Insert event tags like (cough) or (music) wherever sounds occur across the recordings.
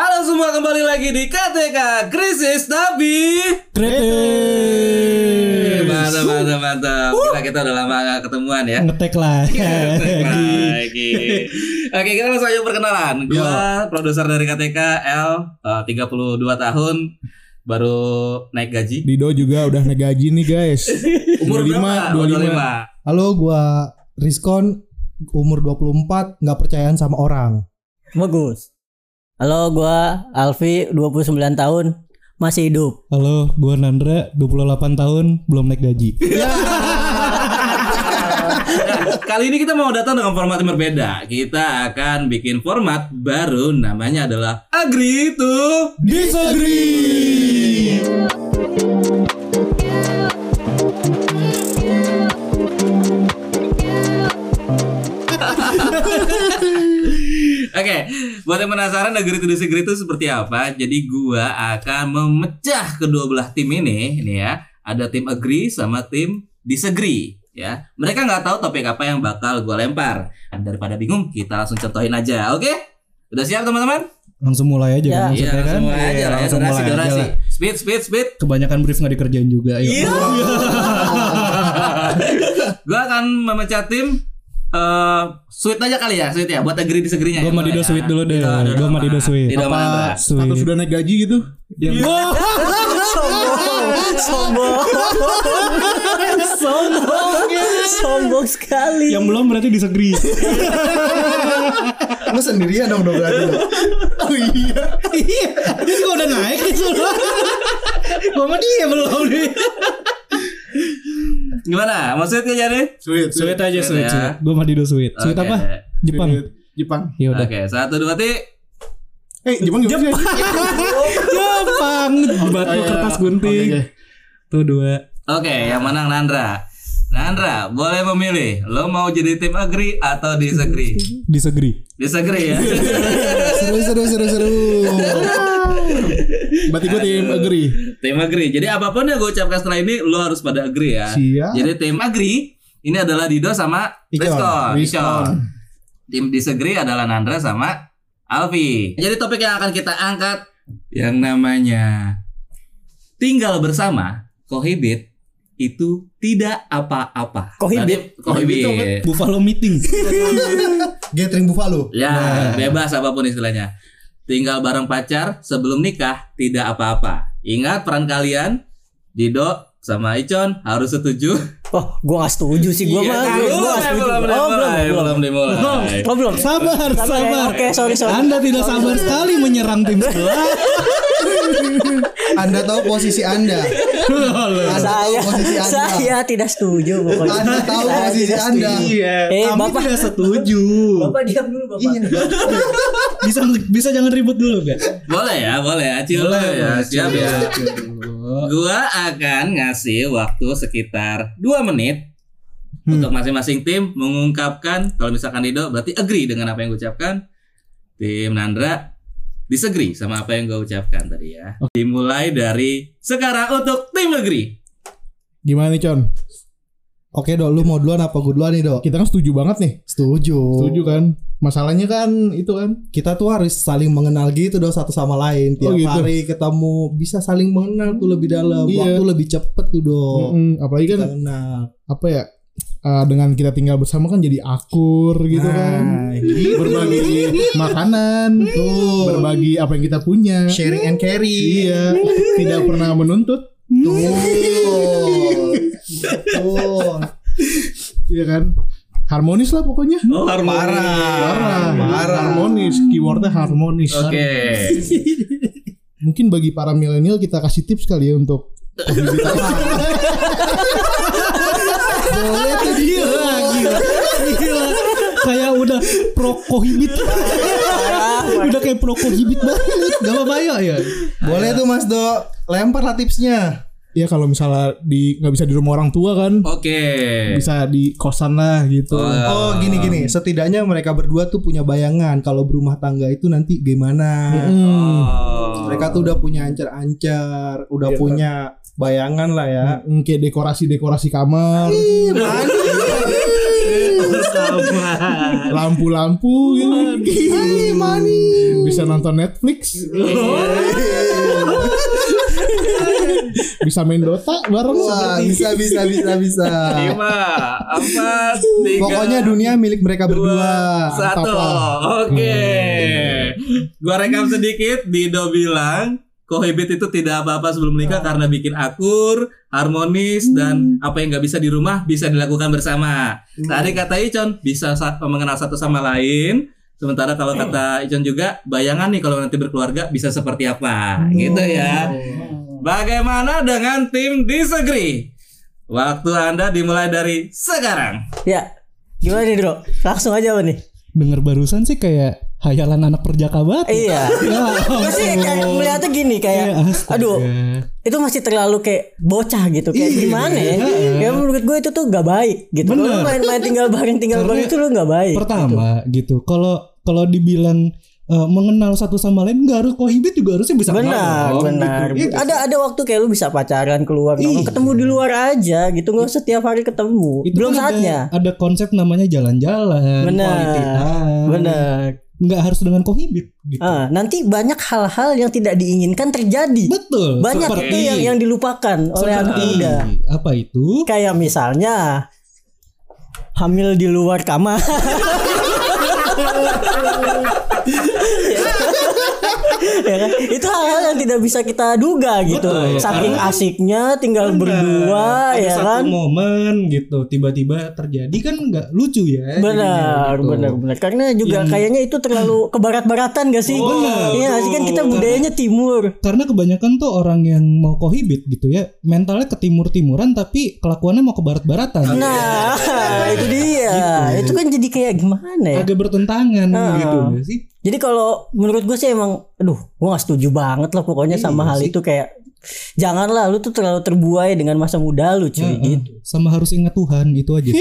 Halo semua kembali lagi di KTK Krisis tapi Kreatif. mantap mantap mantap. Kita kita udah lama gak ketemuan ya. Ngetek lah. lagi. (laughs) (laughs) Oke kita langsung aja perkenalan. Gua produser dari KTK L eh, 32 tahun baru naik gaji. Dido juga udah naik gaji nih guys. (laughs) Umur 25, berapa? Oh, 25. Halo, gua Rizkon umur 24 nggak percayaan sama orang. Bagus. Halo, gua Alfi 29 tahun masih hidup. Halo, gua Nandra 28 tahun belum naik gaji. Nah, (laughs) kali ini kita mau datang dengan format yang berbeda. Kita akan bikin format baru namanya adalah Agree to Disagree. (laughs) Oke, buat yang penasaran Agree to Disagree itu seperti apa? Jadi gua akan memecah kedua belah tim ini, ini ya. Ada tim Agree sama tim Disagree ya. Mereka nggak tahu topik apa yang bakal gua lempar. Dan daripada bingung, kita langsung contohin aja, oke? Udah siap teman-teman? Langsung mulai aja Ya. kan Iya, maksudnya kan? langsung mulai aja ya, langsung durasi, mulai aja lah. Speed, speed, speed. Kebanyakan brief nggak dikerjain juga. Ayo. Iya. (laughs) gua akan memecah tim eh sweet aja kali ya, sweet ya, buat agree disagree-nya. Gua ya, sama Dido boleh sweet ya. dulu deh. Dido, Dido Gua apa? Dido sweet. Dido. Apa status sudah naik gaji gitu? Yang Sombong. (laughs) Sombong. Sombong sekali. yang belum berarti disagree. (laughs) Lu sendirian dong dong berarti. Oh iya. Iya. Dia gua udah naik itu. Gua sama dia belum nih. Gimana? Mau sweet ya jadi? Sweet, Sweet aja Sweet sweet. ya. sweet. Gua sama Dido sweet. Sweet apa? Jepang. Sweet. Jepang. Ya udah. Oke, satu dua tiga. Eh, Jepang juga. Jepang. (laughs) Batu Oh, iya. kertas gunting. oke. Tuh dua. Oke, yang menang Nandra. Nandra, boleh memilih. Lo mau jadi tim agree atau disagree? Disagree. Disagree ya. (laughs) Seru seru seru seru. (laughs) Berarti gue tim agree. tim agree. Jadi apa pun yang gue ucapkan setelah ini, lo harus pada agree ya. Siap. Jadi tim agree ini adalah Dido sama. Rizkon. Tim disagree adalah Nandra sama Alfi. Jadi topik yang akan kita angkat yang namanya tinggal bersama kohibit itu tidak apa-apa. Kohibit? Tadi- Kohibit. Buffalo meeting. (laughs) Gathering Buffalo. Ya, bebas apa pun istilahnya. Tinggal bareng pacar sebelum nikah tidak apa-apa. Ingat peran kalian, Dido sama Icon harus setuju. Oh, gua gak setuju sih gua Iya, mah. kan? Gua gua Belum, nggak setuju. belum, Oh, belum, belum, belum. belum dimulai. Oh, belum. Sabar, Sabar, sabar. Oke, sorry, sorry. Anda tidak sabar sekali menyerang tim sebelah. Anda tahu posisi Anda. Saya saya tidak setuju pokoknya. Anda tahu Saya posisi tidak Anda. setuju. Iya, Eh, kami Bapak. tidak setuju. Bapak diam dulu, Bapak. Iya. Bisa bisa jangan ribut dulu, gak? Boleh ya, boleh. Acil Boleh, ya, boleh, siap Acil. ya. Gua akan ngasih waktu sekitar 2 menit untuk masing-masing tim mengungkapkan kalau misalkan Dido berarti agree dengan apa yang gue ucapkan. Tim Nandra disagree sama apa yang gue ucapkan tadi ya. Dimulai dari sekarang untuk tim agree. Gimana nih, Con? Oke dok, lu mau duluan apa gue duluan nih dok? Kita kan setuju banget nih. Setuju. Setuju kan? Masalahnya kan itu kan Kita tuh harus saling mengenal gitu dok satu sama lain. Tiap Oh, gitu. hari ketemu bisa saling mengenal tuh lebih dalam. Iya. Waktu lebih cepet tuh dok. Mm-mm, apalagi Kita kan kenal. apa ya? Eh, dengan kita tinggal bersama kan jadi akur gitu kan. Nah, gitu. Berbagi makanan, Tuh. berbagi apa yang kita punya. Sharing and carry. Iya, tidak pernah menuntut. Tuh. Tuh. Iya kan? Harmonis lah pokoknya. Oh, harmonis. Parah, Parah. harmonis. Keywordnya harmonis. Oke. Mungkin bagi para milenial kita kasih tips kali ya untuk (laughs) Boleh Kayak udah pro kohibit. udah kayak pro kohibit banget. Gak apa-apa ya, ya. Boleh tuh Mas Do. Lempar lah tipsnya. ya kalau misalnya di nggak bisa di rumah orang tua kan Oke. bisa di kosan lah gitu. Oh gini gini. Setidaknya mereka berdua tuh punya bayangan kalau berumah tangga itu nanti gimana. Hmm. Oh. Mereka tuh udah punya ancar-ancar, udah Iya, punya bayangan lah ya. Hmm, kayak dekorasi-dekorasi kamar. Ih. Lampu-lampu gitu. Hai. Bisa nonton Netflix. Bisa main Dota bareng Wah, bisa bisa bisa bisa. Lima, empat, tiga, Pokoknya dunia milik mereka dua, berdua. satu. Oke. Gua rekam sedikit. Dido bilang Kohibit itu tidak apa-apa sebelum menikah karena bikin akur, harmonis dan apa yang nggak bisa di rumah bisa dilakukan bersama. Tadi kata Icon bisa sa- mengenal satu sama lain. Sementara kalau kata Icon juga bayangan nih kalau nanti berkeluarga bisa seperti apa, gitu ya. Bagaimana dengan tim disagree? Waktu Anda dimulai dari sekarang. Ya. Gimana nih, Bro? Langsung aja apa nih? Dengar barusan sih kayak hayalan anak perjaka banget. Iya. Ya, (laughs) Gue sih kayak melihatnya gini kayak Ya, astaga. aduh itu masih terlalu kayak bocah gitu kayak gimana ya ya menurut gue itu tuh gak baik gitu Bener. Kalau main-main tinggal bareng tinggal Karena bareng itu lu gak baik Pertama gitu. Kalau kalau dibilang eh, mengenal satu sama lain nggak harus kohibit juga harusnya bisa benar dong, benar gitu. Iya ada ada waktu kayak lu bisa pacaran keluar Iya. ketemu di luar aja gitu nggak usah setiap hari ketemu Itu belum kan ada- saatnya Ada, konsep namanya jalan-jalan, Benar. benar Nggak harus dengan kohibit gitu. ah, nanti banyak hal-hal yang tidak diinginkan terjadi Betul. banyak Seperti- itu yang yang dilupakan oleh anak seperti muda apa itu? kayak misalnya hamil di luar kamar (laughs) ya kan? itu hal-hal yang tidak bisa kita duga gitu saking asiknya tinggal berdua Ada ya satu kan momen gitu tiba-tiba terjadi kan nggak lucu ya. benar gitu. benar benar karena juga kayaknya itu terlalu kebarat-baratan gak sih benar, iya sih kan kita betul. budayanya timur Karena kebanyakan tuh orang yang mau kohibit gitu ya, mentalnya ke timur-timuran tapi kelakuannya mau ke barat-baratan. nah (laughs) itu dia itu kan jadi kayak gimana ya Agak bertentangan gitu nggak sih. Jadi kalau menurut gue sih emang, aduh, gue gak setuju banget lah pokoknya sama hal itu kayak janganlah lu tuh terlalu terbuai dengan masa muda lu cuy Heeh. gitu. Sama harus ingat Tuhan itu aja. sih.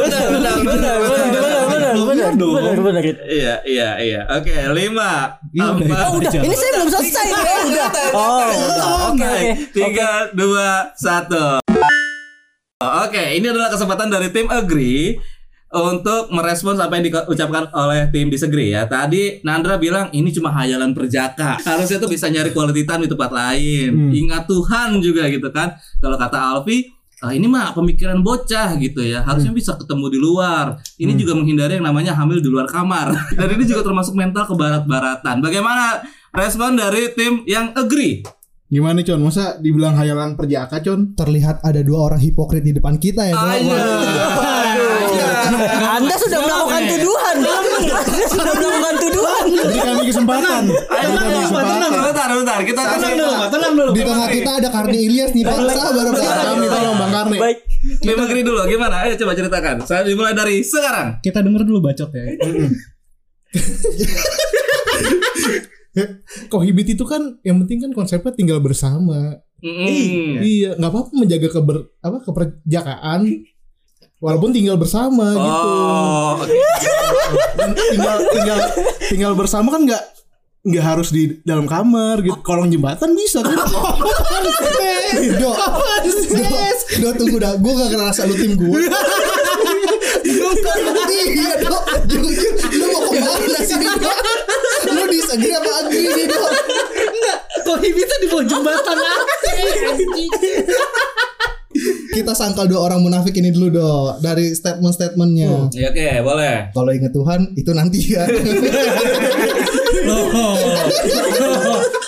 Benar, benar, benar, benar, benar, benar, benar, benar, benar. Iya, iya, iya. Oke, lima, Iya, empat, Oh udah, ini saya belum selesai ya udah. Oh. Oke, oke. tiga, dua, satu. Oke, ini adalah kesempatan dari tim Agree untuk merespons apa yang diucapkan oleh tim Disagree ya. Tadi Nandra bilang ini cuma hayalan perjaka. Harusnya tuh bisa nyari quality time di tempat lain. Ingat Tuhan juga gitu kan. Kalau kata Alfi, "Ah, ini mah pemikiran bocah gitu ya. Harusnya bisa ketemu di luar. Ini juga menghindari yang namanya hamil di luar kamar. (laughs) Dan ini juga termasuk mental kebarat-baratan. Bagaimana respon dari tim yang agree? Gimana Con? Masa dibilang hayalan perjaka Con? Terlihat ada dua orang hipokrit di depan kita ya. Bro. (laughs) Anda sudah melakukan tuduhan. Anda sudah melakukan tuduhan. Beri kami kesempatan. Kesempatan. Bentar, bentar. Kita kasih tenang dulu. Di tengah kita ada Karni Ilyas nih Pak. Sabar Pak. Kami tolong Bang Karni. Baik. Agree dulu gimana? Ayo coba ceritakan. Saya dimulai dari sekarang. Kita denger dulu bacot ya. Kohibit itu kan yang penting kan konsepnya tinggal bersama. Mm. Iya, nggak apa-apa menjaga keber apa keperjakaan walaupun tinggal bersama gitu. Oh, oke. Dan tinggal tinggal tinggal bersama kan nggak nggak harus di dalam kamar gitu. Kolong jembatan bisa kan? Do, do, do, tunggu dah. Gue gak ngerasa lu tim gue. Iya. Jujur, lu mau ke mana sih nih dok? Lu disagree apa agree nih dok? Kohibitnya di bawah jembatan (laughs) Kita sangkal dua orang munafik ini dulu dok. Dari statement-statementnya. Ya, oke, boleh. Kalau inget Tuhan itu nanti ya. (laughs)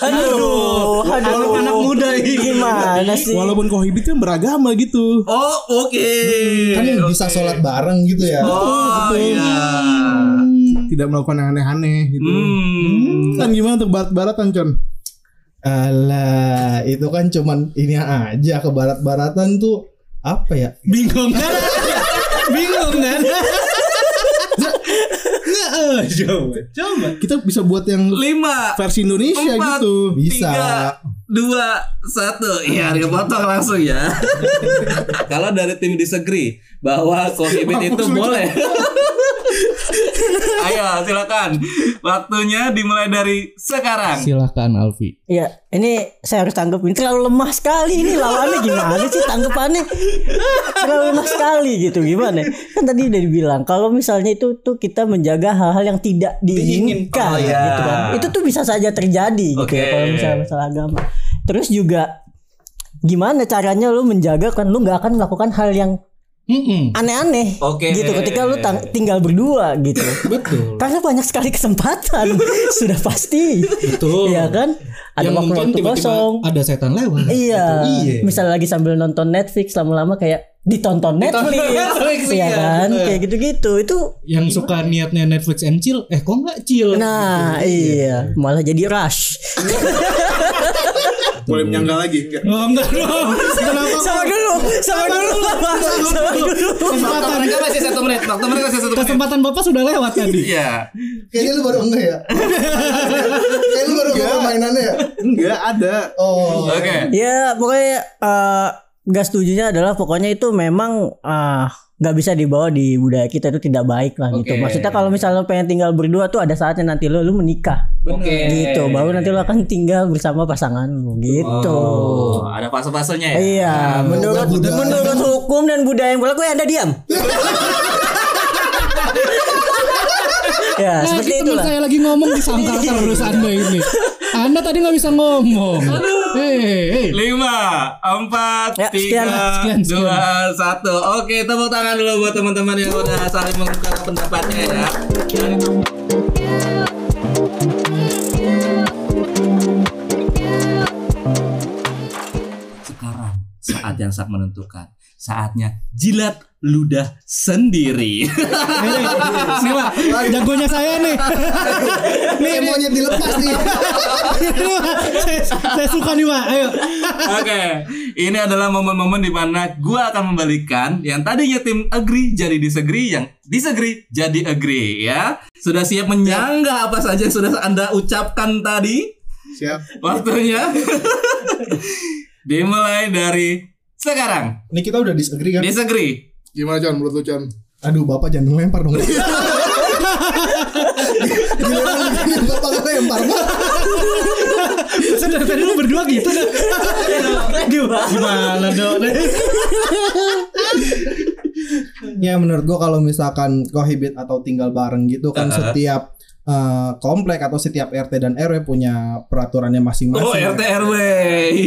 Aduh, aduh. anak muda ini. Gimana sih? Walaupun kohibit kan beragama gitu. Oh, oke. kan bisa sholat bareng gitu ya. Oh, iya. Tidak melakukan yang aneh-aneh gitu. Hmm. Kan gimana untuk barat-baratan Con? Alah, itu kan cuman ini aja ke barat-baratan tuh apa ya? Bingung kan? (laughs) Bingung kan? Nggak, eh, coba, coba. Kita bisa buat yang Lima, versi Indonesia empat, gitu. Bisa. tiga, dua, satu. Iya, harga potong langsung ya. Kalau dari tim disagree bahwa kohibit itu boleh. (laughs) (laughs) Ayo silakan. Waktunya dimulai dari sekarang. Silahkan Alfi. Ya, ini saya harus tanggap ini terlalu lemah sekali ini lawannya gimana sih tanggapannya terlalu lemah sekali gitu gimana? Kan tadi udah dibilang kalau misalnya itu tuh kita menjaga hal-hal yang tidak diinginkan Oh, iya. gitu kan. Itu tuh bisa saja terjadi gitu Oke. ya kalau misalnya masalah agama. Terus juga gimana caranya lu menjaga kan lu nggak akan melakukan hal yang Mm-mm. aneh-aneh Oke. gitu ketika lu tang- tinggal berdua gitu. Betul. (laughs) Karena banyak sekali kesempatan (laughs) sudah pasti. Betul. Iya kan? Ada Yang mungkin waktu-waktu tiba-tiba kosong. ada setan lewat. Iya. Iya. Misalnya lagi sambil nonton Netflix lama-lama kayak ditonton Netflix. (laughs) Netflix, Iya iya, kan? bener. Kayak gitu-gitu. Itu Yang suka niatnya Netflix and chill, eh kok nggak chill? nah, iya, malah jadi rush. Boleh menyangka lagi enggak? Oh, enggak dong. Kenapa? sama dulu, sama dulu, Bapak. sama dulu. Waktu mereka masih satu menit. Waktu mereka masih satu menit. Kesempatan Bapak sudah lewat tadi. Iya. Kayaknya lu baru enggak ya? Kayaknya lu baru enggak mainannya ya? Enggak ada. Oh. Oke. Ya, pokoknya eh gak setujunya adalah pokoknya itu memang ah nggak bisa dibawa di budaya kita itu tidak baik lah gitu. Oke. Maksudnya kalau misalnya lo pengen tinggal berdua tuh ada saatnya nanti lo lu menikah. Oke. gitu baru nanti lo akan tinggal bersama pasangan lo gitu Oh, ada fase-fasenya ya. iya menurut menurut hukum dan budaya yang berlaku ya anda diam (laughs) ya seperti Teman itulah saya lagi ngomong disangkal terus Anda ini. (laughs) Anda tadi nggak bisa ngomong. Hei, hei. Lima, empat, Ya, sekian. tiga, Sekian, sekian. dua, satu. Oke, tepuk tangan dulu buat teman-teman yang udah saling mengungkapkan pendapatnya ya. Sekarang saat yang sangat menentukan. Saatnya jilat ludah sendiri. Nih (laughs) Pak, jagonya saya nih. (laughs) Nih monyet dilepas nih. Ini, Pak. saya, saya suka nih Pak. Ayo. Oke, ini adalah momen-momen di mana gua akan membalikan yang tadinya tim agree jadi disagree, yang disagree jadi agree ya. Sudah siap menyanggah apa saja yang sudah Anda ucapkan tadi? Siap. Waktunya (laughs) dimulai dari sekarang. Ini kita udah disagree kan? Disagree. Gimana Con menurut lu Con? Aduh bapak jangan lempar dong. Begini, bapak lempar Pak. Sudah tadi lu berdua gitu dah. Gimana dong? Ya menurut gua kalau misalkan kohibit atau tinggal bareng gitu kan Uh-uh. setiap eh, komplek atau setiap RT dan RW punya peraturannya masing-masing. Oh RT RW,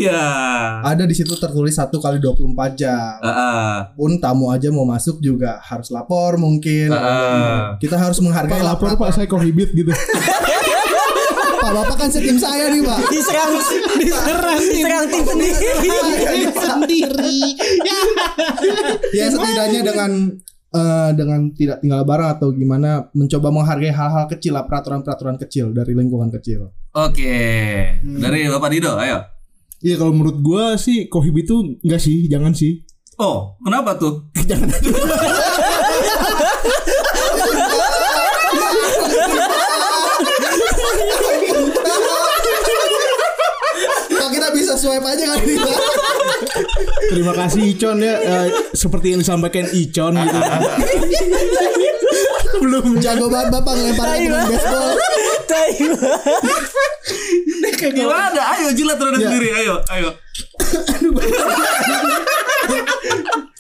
iya. Ada di situ tertulis satu kali 24 jam. Heeh. Pun tamu aja mau masuk juga harus lapor mungkin. Heeh. Kita harus menghargai Pak lapor lapor Pak saya kohibit gitu. (laughs) Pak bapak kan setim saya nih Pak. diserang diserang diserang tim sendiri Sendiri. ya setidaknya dengan eh, dengan tidak tinggal bareng atau gimana mencoba menghargai hal-hal kecil lah peraturan-peraturan kecil dari lingkungan kecil. Oke, dari Bapak Dido, ayo. Iya kalau menurut gua sih kohibit tuh enggak sih, jangan sih. Oh, kenapa tuh? (laughs) Pak kita bisa swipe aja kan. (laughs) Terima kasih Icon ya Eh, seperti yang disampaikan Icon gitu. Belum jago banget Bapak ngelempar ke teman baseball. Gimana? Ayo jilat terus Ya. sendiri, ayo, ayo.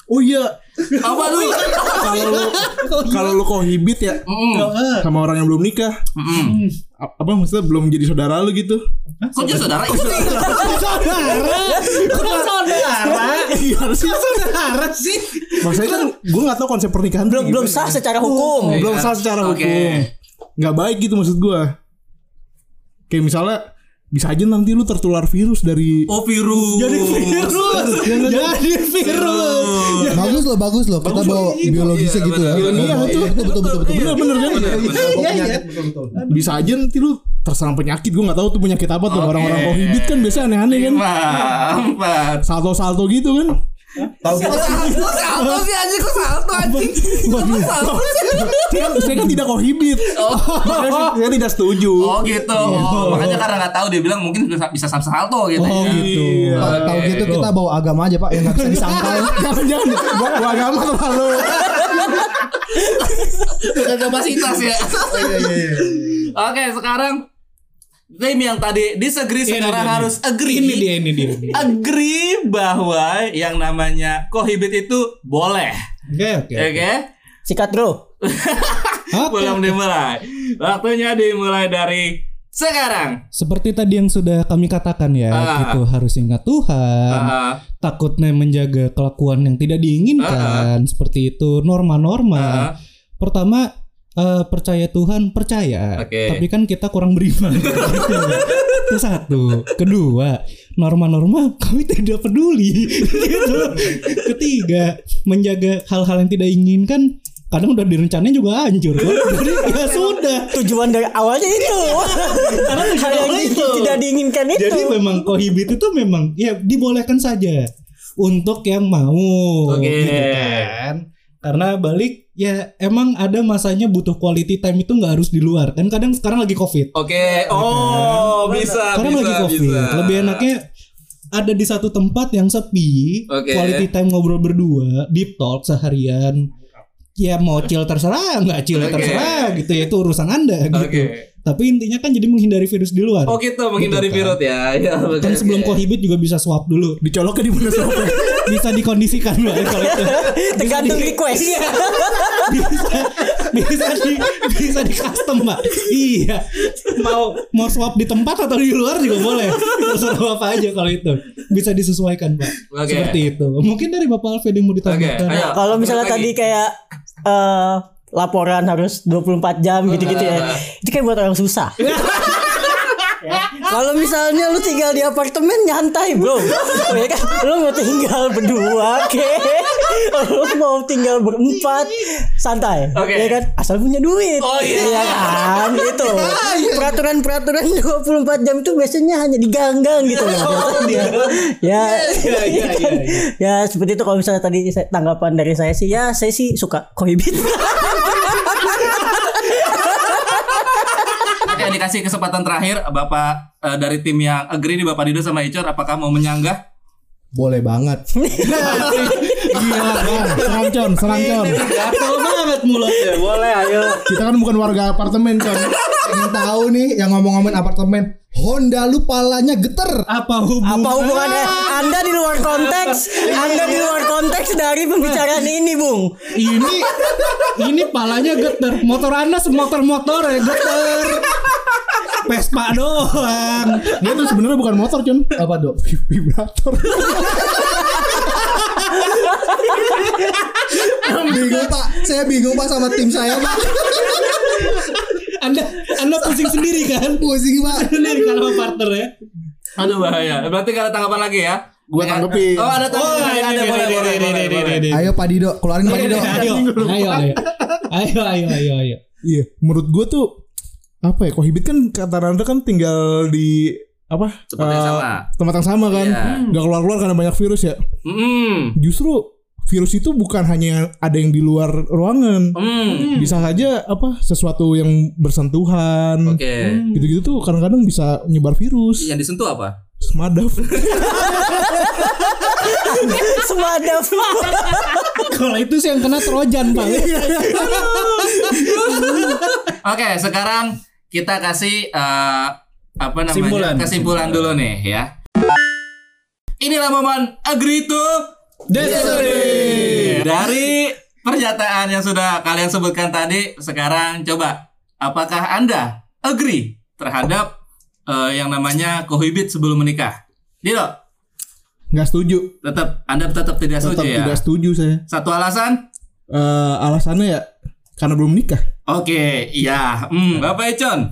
Oh iya, Apa dulu? kalau lu kalau lu kohibit ya sama orang yang belum nikah, a- apa maksudnya belum jadi saudara lu gitu? Kok jadi saudara? Itu Iya harusnya saudara sih. Maksudnya kan gue nggak tahu konsep pernikahan belum belum sah secara hukum. Belum sah secara hukum. Nggak baik gitu maksud gue. Kayak misalnya bisa aja nanti lu tertular virus dari Oh virus. Jadi (laughs) virus. Jadi virus. Bagus loh, bagus loh. Kita bawa biologisnya gitu ya. Iya, betul. Betul, betul, betul. Bener bener kan? Iya iya. Bisa aja nanti lu terserang penyakit gue nggak tahu tuh penyakit apa tuh orang-orang kohibit kan biasa aneh-aneh kan Lima, empat. salto-salto gitu kan Tahu gitu. Salto sih anjing kok salto anjing. Waduh. saya, saya kan tidak kohibit Makanya saya tidak setuju Oh gitu. Oh, makanya karena nggak tahu dia bilang mungkin bisa bisa salto gitu. Oh ya. gitu. Iya. Tahu gitu kita bawa agama aja pak yang nggak bisa disangkal. (laughs) jangan-jangan gua, gua agama terlalu Bukan kapasitas ya. Oke, sekarang tim yang tadi disagree Ini sekarang dia, harus agree. Ini dia, ini dia. ini dia. Agree bahwa yang namanya kohibit itu boleh. Oke, oke. Oke? Sikat bro. (laughs) Belum dimulai. Waktunya dimulai dari sekarang. Seperti tadi yang sudah kami katakan ya, Ah. gitu harus ingat Tuhan, Ah, takutnya menjaga kelakuan yang tidak diinginkan, seperti itu norma-norma. ah. Pertama eh, percaya Tuhan percaya, Oke. tapi kan kita kurang beriman. Gitu. (laughs) Itu satu. Kedua, norma-norma kami tidak peduli. gitu. Ketiga, menjaga hal-hal yang tidak diinginkan kadang udah direncanain juga hancur kok. Jadi ya sudah. Tujuan dari awalnya itu. Karena hal yang itu. tidak diinginkan itu. Jadi memang kohibit itu memang ya dibolehkan saja untuk yang mau Oke. gitu kan. Karena balik ya emang ada masanya butuh quality time itu nggak harus di luar kan kadang sekarang lagi covid. Oke. Oh, bisa Sekarang bisa lagi covid. bisa. Lebih enaknya ada di satu tempat yang sepi, Oke. quality time ngobrol berdua, deep talk seharian. Ya mau chill terserah, nggak chill Oke. terserah gitu ya itu urusan anda gitu. Oke. Tapi intinya kan jadi menghindari virus di luar. Oh gitu menghindari Gitu kan. virus ya. (laughs) Ya, Kan sebelum oke. kohibit juga bisa swab dulu. Dicoloknya di mana swabnya? (laughs) Bisa dikondisikan mbak kalau itu. (laughs) Tergantung request. (laughs) Bisa bisa di bisa di custom mbak. Iya. Mau mau swab di tempat atau di luar juga boleh. Terserah apa aja kalau itu. Bisa disesuaikan mbak. Oke. Seperti itu. Mungkin dari bapak Alfred yang mau ditambahkan. ayo. Kalau misalnya Lagi. tadi kayak eh laporan harus 24 jam gitu-gitu ya. Itu kayak buat orang susah. (laughs) Ya. Kalau misalnya lu tinggal di apartemen nyantai bro. Ya kan? Lu mau tinggal berdua ke Lu mau tinggal berempat Santai Oke. ya kan? Asal punya duit. Oh, iya. Ya kan? Itu Peraturan-peraturan 24 jam itu biasanya hanya di gang-gang gitu loh. (laughs) Ya. Iya, iya, iya, iya. Ya seperti itu kalau misalnya tadi tanggapan dari saya sih Ya saya sih suka kohibit (laughs) Oke, dikasih kesempatan terakhir Bapak eh, dari tim yang agree nih Bapak Dido sama Icor apakah mau menyanggah? Boleh banget. (laughs) Gila, Bang. serang con, serang con. Gatel banget mulutnya. Boleh, ayo. Kita kan bukan warga apartemen con. Pengen tahu nih yang ngomong-ngomongin apartemen. Honda lu palanya geter. Apa hubungan? Apa hubungannya Anda di luar konteks Anda di luar konteks dari pembicaraan ini Bung Ini ini palanya geter. Motor Anda semotor-motor ya geter. Vespa doang. Ini tuh sebenarnya bukan motor con. Apa dok? Vibrator. bingung pak. Saya bingung pak sama tim saya pak. Anda Anda pusing sendiri kan? Pusing pak. Sendiri kalau sama partner ya. Aduh bahaya. Berarti kalau tanggapan lagi ya. Gua tanggepin. Oh, ada tanggapan. Oh, ada boleh, boleh, boleh. Ayo Pak Dido, keluarin Pak Dido. Ayo, ayo, ayo, ayo, ayo, ayo, ayo. Iya, menurut gue tuh apa ya? Kohibit kan kata Randa kan tinggal di apa? Tempat yang eh, sama. Tempat yang sama kan. Iya. Gak keluar-keluar karena banyak virus ya. Justru virus itu bukan hanya ada yang di luar ruangan. Hmm. Bisa saja apa sesuatu yang bersentuhan. Oke. Gitu-gitu tuh kadang-kadang bisa nyebar virus. Yang disentuh apa? Semadaf. Semadaf (laughs) Kalau itu sih yang kena trojan, Pak. Oke, sekarang kita kasih eh, apa namanya? Kesimpulan. Kesimpulan dulu nih ya. Inilah momen agree to disagree. Dari pernyataan yang sudah kalian sebutkan tadi, sekarang coba apakah Anda agree terhadap eh, yang namanya kohibit sebelum menikah? Dido, Nggak setuju. tetap Anda tetap tidak Tetap setuju ya? tidak setuju saya. Satu alasan? Eh, alasannya ya karena belum nikah. Oke, iya. Hmm, Bapak Econ,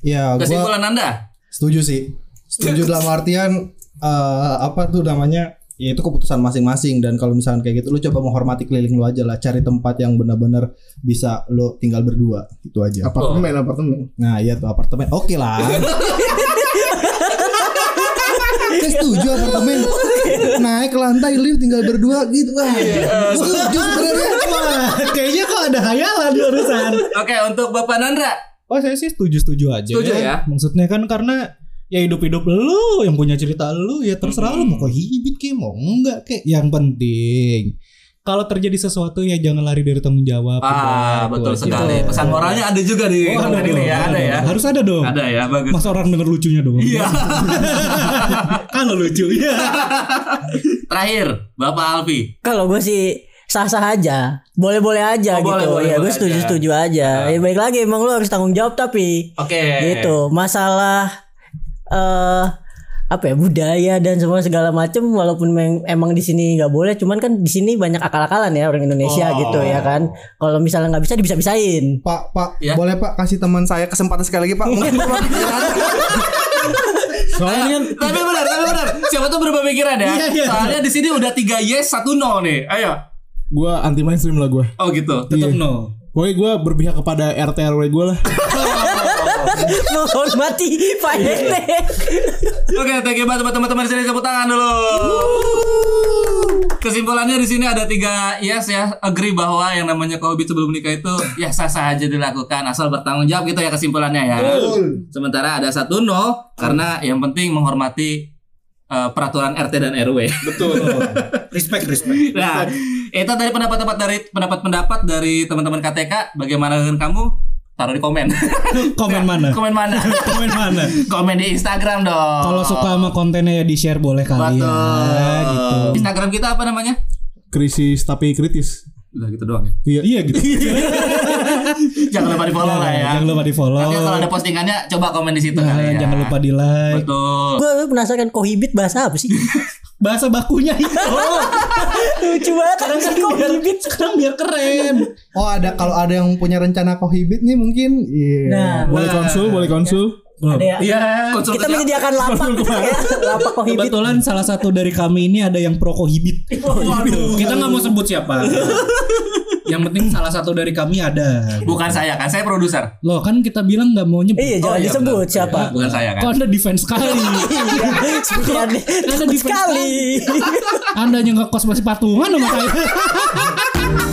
Ya gua kesimpulan Anda? setuju sih. Setuju dalam artian eh, apa tuh namanya? Ya itu keputusan masing-masing dan kalau misalkan kayak gitu lu coba menghormati keliling lu aja lah, cari tempat yang benar-benar bisa lu tinggal berdua. Itu aja. Apartemen, apartemen. Nah, iya tuh apartemen. Oke lah. (laughs) Saya setuju apartemen. Naik lantai lift tinggal berdua gitu. Wah, gua setuju. Wah, kayaknya kok ada hayalan barusan. Oke, untuk Bapak Nandra. Oh, saya sih setuju-setuju aja. Setuju ya? Maksudnya kan karena ya hidup-hidup lu yang punya cerita lu ya terserah lu mau kok hibit kayak mau enggak kayak yang penting kalau terjadi sesuatu ya jangan lari dari tanggung jawab. Ah, Udah, betul aja. sekali. Pesan moralnya ada juga di Oh, ada ini dong, ya, ada ya. Harus ada dong. Ada ya, bagus. Masa orang denger lucunya dong. Iya. Kalau (laughs) lucu ya. (laughs) Terakhir, Bapak Alfi. Kalau gue sih sah-sah aja, boleh-boleh aja Oh, gitu. boleh, boleh, ya gue setuju-setuju aja. Ya baik lagi emang lu harus tanggung jawab tapi Oke. gitu. Masalah eh apa ya budaya dan semua segala macem walaupun meng- emang di sini nggak boleh cuman kan di sini banyak akal-akalan ya orang Indonesia Oh. gitu ya kan kalau misalnya nggak bisa dibisa-bisain Pak, Pak, Ya. boleh Pak kasih teman saya kesempatan sekali lagi Pak. (laughs) Mungkin. Soalnya kan Tapi benar, tapi benar. Siapa tuh berubah pikiran ya? Iya, iya. Soalnya di sini udah tiga yes, satu no nih. Ayo. gue anti mainstream lah gue. Oh gitu. Tetap no. Pokoknya gue berpihak kepada RT RW gue lah. (laughs) menghormati Pak RT Oke, thank you banget buat teman-teman sini tepuk tangan dulu. Kesimpulannya di sini ada tiga yes ya, agree bahwa yang namanya kohibit sebelum nikah itu ya sah-sah aja dilakukan asal bertanggung jawab gitu ya kesimpulannya ya. Sementara ada satu no karena yang penting menghormati eh, peraturan RT dan RW. Betul. respect, respect. Nah, itu dari pendapat-pendapat dari pendapat-pendapat dari teman-teman KTK. Bagaimana dengan kamu? Taruh di komen. (laughs) Komen mana? komen mana? (laughs) Komen mana? komen di Instagram dong. Kalau suka sama kontennya ya di share boleh kali ya. Betul. Gitu. Instagram kita apa namanya? Krisis tapi kritis. Udah gitu doang ya. Iya. Iya gitu. (laughs) (laughs) Jangan lupa di follow lah ya. Jangan lupa di follow. Nanti kalau ada postingannya coba komen di situ Nah, kali ya. jangan lupa di like. Betul. gue penasaran kohibit bahasa apa sih (laughs) Bahasa bakunya itu. (laughs) lucu banget orang kan kohibit Sekarang biar keren. Oh ada kalau ada yang punya rencana kohibit nih mungkin. Iya. nah Boleh konsul, boleh konsul. ada ya Iya. kita menyediakan lapak ya, lapak kohibit Kebetulan salah satu dari kami ini ada yang pro kohibit. Waduh. Kita nggak mau sebut siapa. Yang penting salah satu dari kami ada. Bukan saya kan, saya produser. Loh kan kita bilang nggak mau nyebut. iya jangan iya, disebut benar. siapa Bukan saya kan. Kok anda defense sekali? (laughs) Iya, seperti sebut defense sekali anda yang ngekos masih patungan sama saya. (laughs)